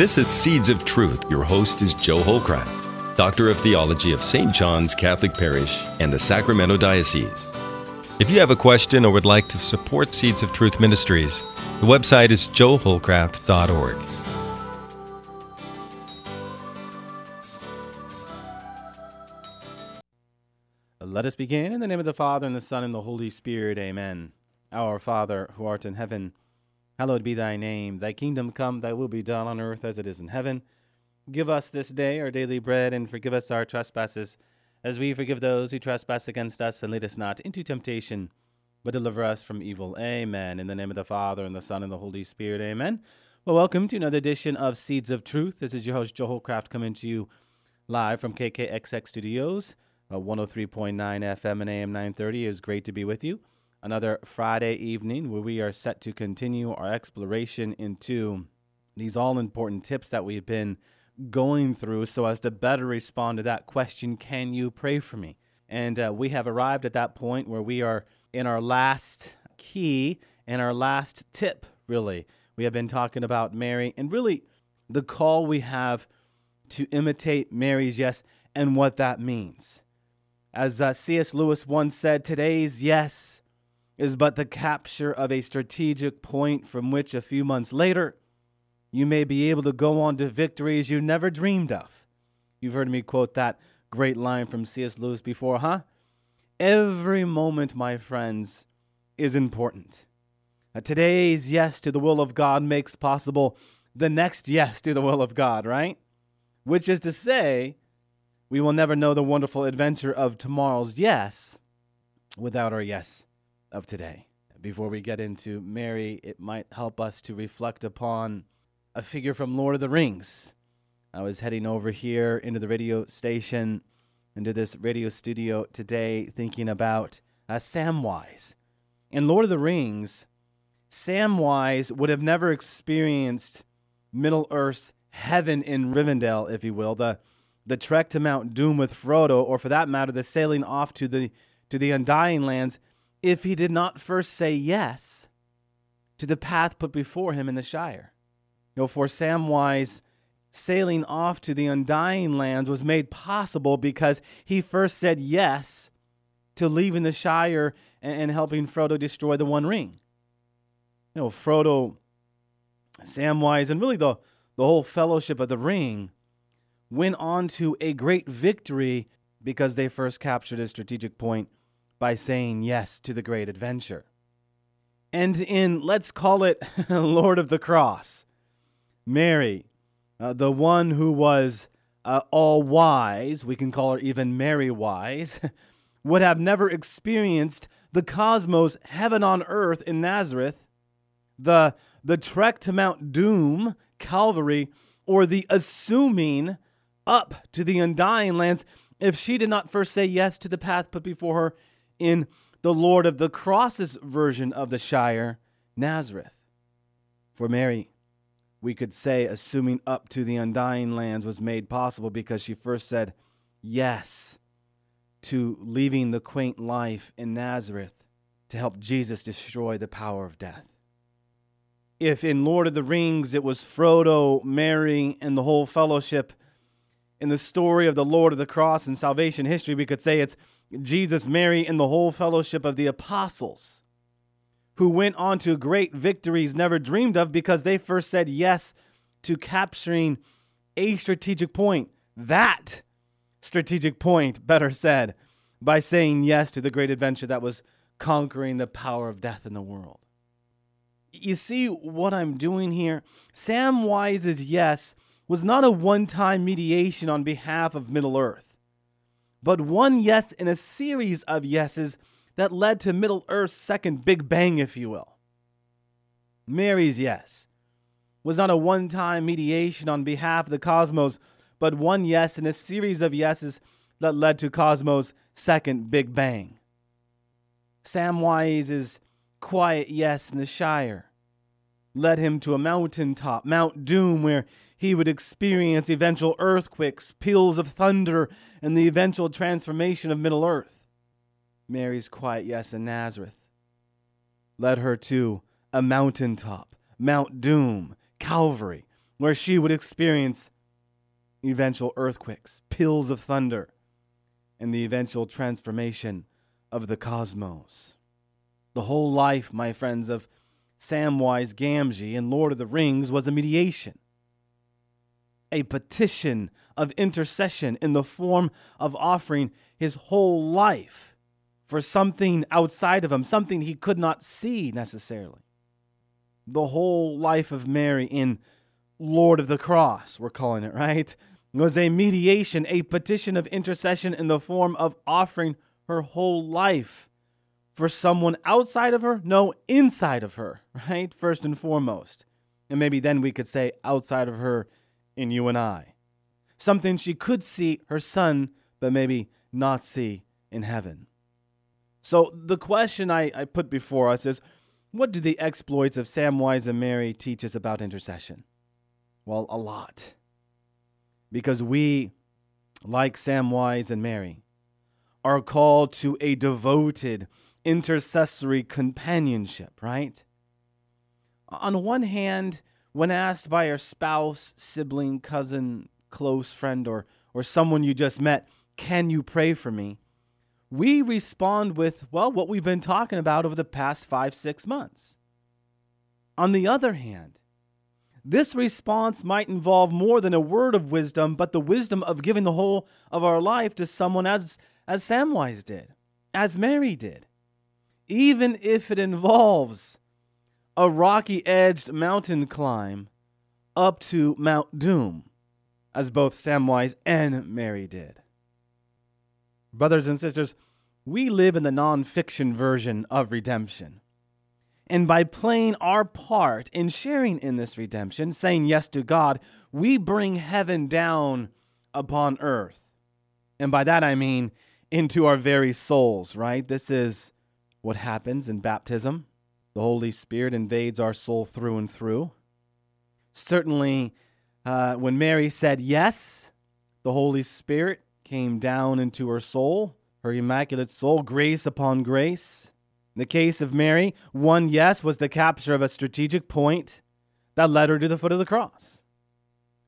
This is Seeds of Truth. Your host is Joe Hollcraft, Doctor of Theology of St. John's Catholic Parish and the Sacramento Diocese. If you have a question or would like to support Seeds of Truth Ministries, the website is joeholcraft.org. Let us begin in the name of the Father, and the Son, and the Holy Spirit. Amen. Our Father, who art in heaven, hallowed be thy name. Thy kingdom come, thy will be done on earth as it is in heaven. Give us this day our daily bread, and forgive us our trespasses, as we forgive those who trespass against us, and lead us not into temptation, but deliver us from evil. Amen. In the name of the Father, and the Son, and the Holy Spirit. Amen. Well, welcome to another edition of Seeds of Truth. This is your host, Joe Craft, coming to you live from KKXX Studios. Uh, 103.9 FM and AM 930 is great to be with you. Another Friday evening where we are set to continue our exploration into these all important tips that we've been going through so as to better respond to that question Can you pray for me? And uh, we have arrived at that point where we are in our last key and our last tip, really. We have been talking about Mary and really the call we have to imitate Mary's yes and what that means. As uh, C.S. Lewis once said, today's yes is but the capture of a strategic point from which a few months later you may be able to go on to victories you never dreamed of. You've heard me quote that great line from C.S. Lewis before, huh? Every moment, my friends, is important. Uh, today's yes to the will of God makes possible the next yes to the will of God, right? Which is to say, we will never know the wonderful adventure of tomorrow's yes without our yes of today. Before we get into Mary, it might help us to reflect upon a figure from Lord of the Rings. I was heading over here into the radio station, into this radio studio today, thinking about uh, Samwise. In Lord of the Rings, Samwise would have never experienced Middle Earth's heaven in Rivendell, if you will, the the trek to Mount Doom with Frodo, or for that matter, the sailing off to the to the Undying Lands, if he did not first say yes to the path put before him in the Shire. You know, for Samwise, sailing off to the Undying Lands was made possible because he first said yes to leaving the Shire and, and helping Frodo destroy the One Ring. You know, Frodo, Samwise, and really the, the whole Fellowship of the Ring went on to a great victory because they first captured a strategic point by saying yes to the great adventure. And in, let's call it Lord of the Cross, Mary, uh, the one who was uh, all wise, we can call her even Mary wise, would have never experienced the cosmos, heaven on earth in Nazareth, the, the trek to Mount Doom, Calvary, or the assuming up to the undying lands if she did not first say yes to the path put before her in the Lord of the Crosses version of the Shire, Nazareth. For Mary, we could say assuming up to the undying lands was made possible because she first said yes to leaving the quaint life in Nazareth to help Jesus destroy the power of death. If in Lord of the Rings it was Frodo, Mary, and the whole fellowship, in the story of the Lord of the cross and salvation history, we could say it's Jesus, Mary, and the whole fellowship of the apostles who went on to great victories never dreamed of because they first said yes to capturing a strategic point. That strategic point, better said, by saying yes to the great adventure that was conquering the power of death in the world. You see what I'm doing here? Sam Samwise's yes was not a one time mediation on behalf of Middle Earth, but one yes in a series of yeses that led to Middle Earth's second Big Bang, if you will. Mary's yes was not a one time mediation on behalf of the cosmos, but one yes in a series of yeses that led to Cosmos' second Big Bang. Samwise's quiet yes in the Shire led him to a mountaintop, Mount Doom, where he would experience eventual earthquakes, peals of thunder, and the eventual transformation of Middle Earth. Mary's quiet yes in Nazareth led her to a mountaintop, Mount Doom, Calvary, where she would experience eventual earthquakes, peals of thunder, and the eventual transformation of the cosmos. The whole life, my friends, of Samwise Gamgee in Lord of the Rings was a mediation, a petition of intercession in the form of offering his whole life for something outside of him, something he could not see necessarily. The whole life of Mary in Lord of the Cross, we're calling it, right? Was a mediation, a petition of intercession in the form of offering her whole life for someone outside of her? No, inside of her, right? First and foremost. And maybe then we could say outside of her in you and I. Something she could see her son, but maybe not see in heaven. So the question I, I put before us is what do the exploits of Samwise and Mary teach us about intercession? Well, a lot. Because we, like Samwise and Mary, are called to a devoted intercessory companionship, right? On one hand, when asked by your spouse, sibling, cousin, close friend, or, or someone you just met, can you pray for me? We respond with, well, what we've been talking about over the past five, six months. On the other hand, this response might involve more than a word of wisdom, but the wisdom of giving the whole of our life to someone as, as Samwise did, as Mary did. Even if it involves a rocky edged mountain climb up to Mount Doom, as both Samwise and Mary did. Brothers and sisters, we live in the non-fiction version of redemption. And by playing our part in sharing in this redemption, saying yes to God, we bring heaven down upon earth. And by that I mean into our very souls, right? This is what happens in baptism. The Holy Spirit invades our soul through and through. Certainly, uh, when Mary said yes, the Holy Spirit came down into her soul, her immaculate soul, grace upon grace. In the case of Mary, one yes was the capture of a strategic point that led her to the foot of the cross,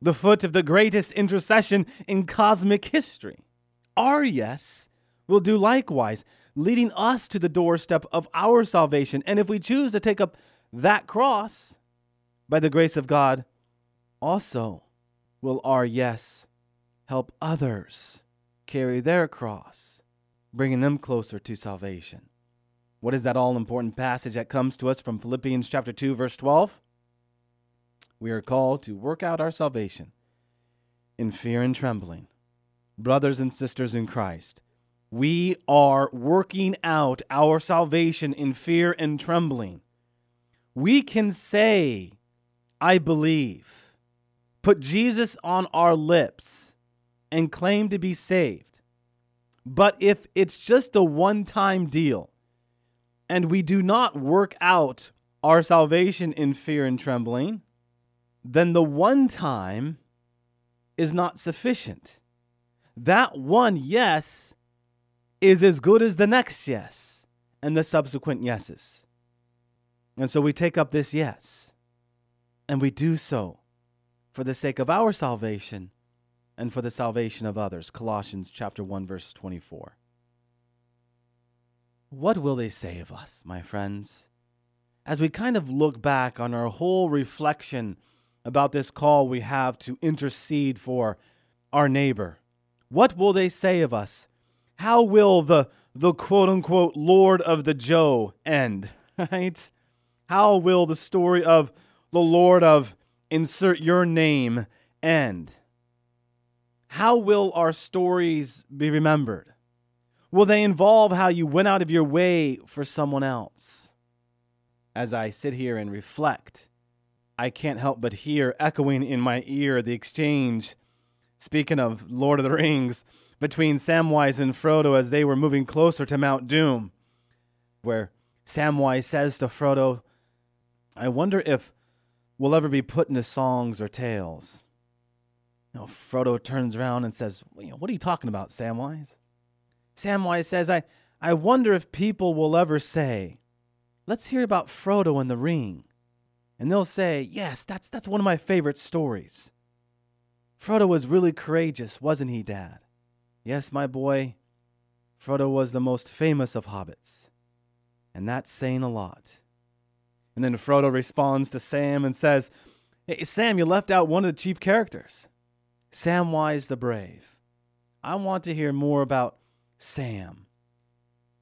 the foot of the greatest intercession in cosmic history. Our yes will do likewise, leading us to the doorstep of our salvation. And if we choose to take up that cross, by the grace of God, also will our yes help others carry their cross, bringing them closer to salvation. What is that all important passage that comes to us from Philippians chapter 2 verse 12? We are called to work out our salvation in fear and trembling. Brothers and sisters in Christ, we are working out our salvation in fear and trembling. We can say, I believe, put Jesus on our lips, and claim to be saved. But if it's just a one time deal, and we do not work out our salvation in fear and trembling, then the one time is not sufficient. That one yes is as good as the next yes and the subsequent yeses. And so we take up this yes, and we do so for the sake of our salvation and for the salvation of others. Colossians chapter 1 verse 24. What will they say of us, my friends? As we kind of look back on our whole reflection about this call we have to intercede for our neighbor, what will they say of us? How will the, the quote unquote Lord of the Joe end? Right? How will the story of the Lord of insert your name end? How will our stories be remembered? Will they involve how you went out of your way for someone else? As I sit here and reflect, I can't help but hear echoing in my ear the exchange, speaking of Lord of the Rings, between Samwise and Frodo as they were moving closer to Mount Doom, where Samwise says to Frodo, I wonder if we'll ever be put into songs or tales. You know, Frodo turns around and says, What are you talking about, Samwise? Samwise says, I, I wonder if people will ever say, Let's hear about Frodo and the ring. And they'll say, Yes, that's, that's one of my favorite stories. Frodo was really courageous, wasn't he, Dad? Yes, my boy, Frodo was the most famous of hobbits. And that's saying a lot. And then Frodo responds to Sam and says, Hey, Sam, you left out one of the chief characters Samwise the Brave. I want to hear more about Sam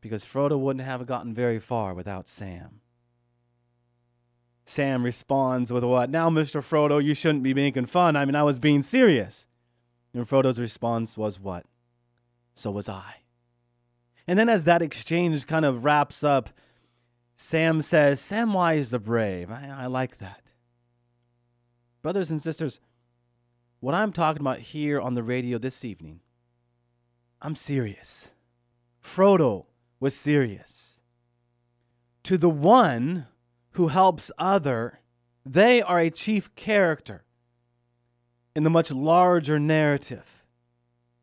because Frodo wouldn't have gotten very far without Sam. Sam responds with what? Now, Mr. Frodo, you shouldn't be making fun. I mean, I was being serious. And Frodo's response was what? So was I. And then, as that exchange kind of wraps up, Sam says, Samwise the Brave. I, I like that. Brothers and sisters, what I'm talking about here on the radio this evening, I'm serious. Frodo was serious. To the one who helps other, they are a chief character in the much larger narrative.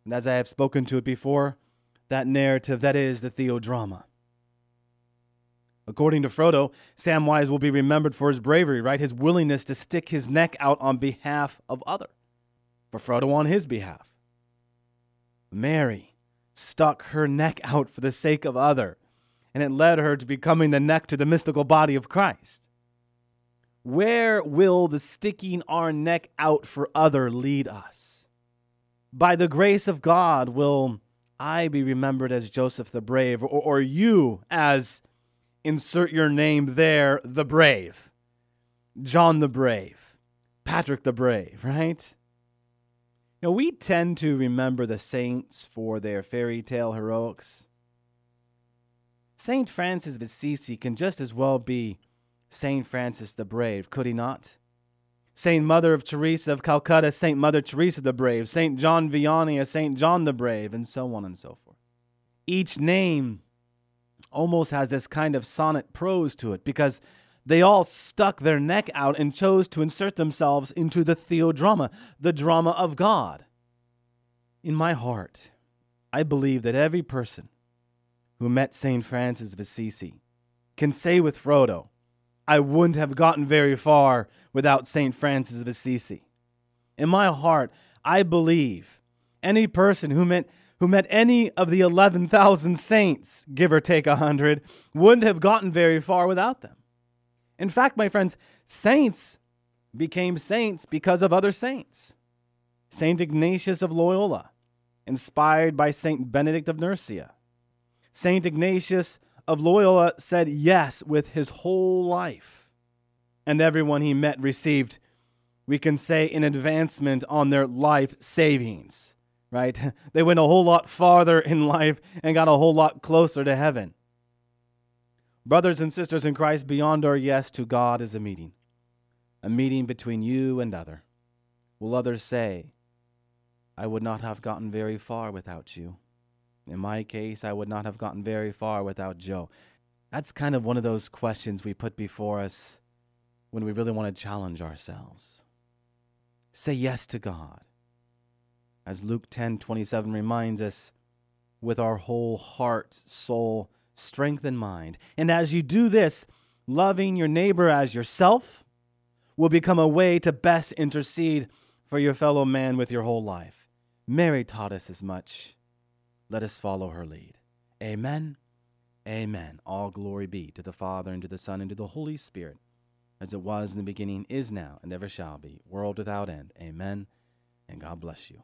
And as I have spoken to it before, that narrative that is the theodrama. According to Frodo, Samwise will be remembered for his bravery, right? His willingness to stick his neck out on behalf of other. For Frodo on his behalf. Mary stuck her neck out for the sake of other, and it led her to becoming the neck to the mystical body of Christ. Where will the sticking our neck out for other lead us? By the grace of God, will I be remembered as Joseph the Brave, or, or you as insert your name there, the brave. John the Brave, Patrick the Brave, right? Now, we tend to remember the saints for their fairy tale heroics. Saint Francis of Assisi can just as well be Saint Francis the Brave, could he not? Saint Mother of Teresa of Calcutta, Saint Mother Teresa the Brave, Saint John Vianney Saint John the Brave, and so on and so forth. Each name almost has this kind of sonnet prose to it because they all stuck their neck out and chose to insert themselves into the theodrama, the drama of God. In my heart, I believe that every person who met St. Francis of Assisi can say with Frodo, I wouldn't have gotten very far without St. Francis of Assisi. In my heart, I believe any person who met who met any of the 11,000 saints, give or take a 100, wouldn't have gotten very far without them. In fact, my friends, saints became saints because of other saints. St. Ignatius of Loyola, inspired by St. Benedict of Nursia. St. Ignatius of Loyola said yes with his whole life, and everyone he met received, we can say, an advancement on their life savings right? They went a whole lot farther in life and got a whole lot closer to heaven. Brothers and sisters in Christ, beyond our yes to God is a meeting, a meeting between you and other. Will others say, I would not have gotten very far without you? In my case, I would not have gotten very far without Joe. That's kind of one of those questions we put before us when we really want to challenge ourselves. Say yes to God as Luke 10:27 reminds us, with our whole heart, soul, strength and mind. And as you do this, loving your neighbor as yourself will become a way to best intercede for your fellow man with your whole life. Mary taught us as much. Let us follow her lead. Amen. Amen. All glory be to the Father, and to the Son, and to the Holy Spirit, as it was in the beginning, is now, and ever shall be, world without end. Amen. And God bless you.